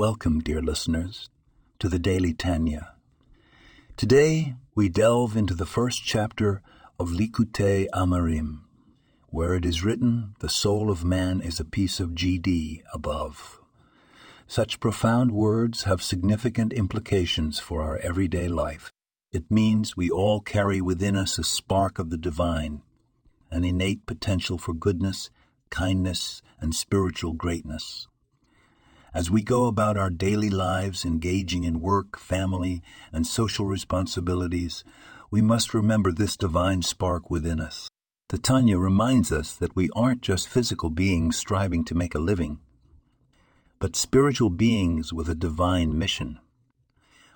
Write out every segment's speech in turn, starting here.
Welcome, dear listeners, to the Daily Tanya. Today, we delve into the first chapter of Likutei Amarim, where it is written, The soul of man is a piece of GD above. Such profound words have significant implications for our everyday life. It means we all carry within us a spark of the divine, an innate potential for goodness, kindness, and spiritual greatness. As we go about our daily lives engaging in work, family, and social responsibilities, we must remember this divine spark within us. The Tanya reminds us that we aren't just physical beings striving to make a living, but spiritual beings with a divine mission.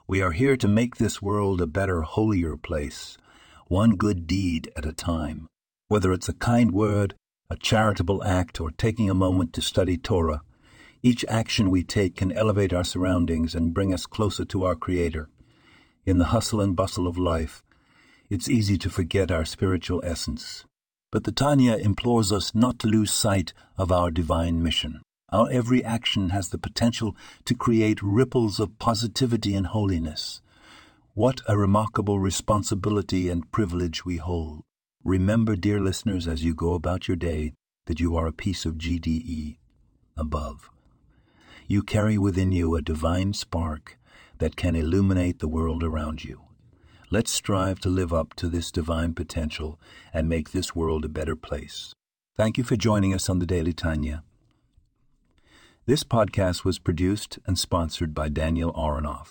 We are here to make this world a better, holier place, one good deed at a time. Whether it's a kind word, a charitable act, or taking a moment to study Torah, each action we take can elevate our surroundings and bring us closer to our Creator. In the hustle and bustle of life, it's easy to forget our spiritual essence. But the Tanya implores us not to lose sight of our divine mission. Our every action has the potential to create ripples of positivity and holiness. What a remarkable responsibility and privilege we hold. Remember, dear listeners, as you go about your day, that you are a piece of GDE above. You carry within you a divine spark that can illuminate the world around you. Let's strive to live up to this divine potential and make this world a better place. Thank you for joining us on the Daily Tanya. This podcast was produced and sponsored by Daniel Aronoff.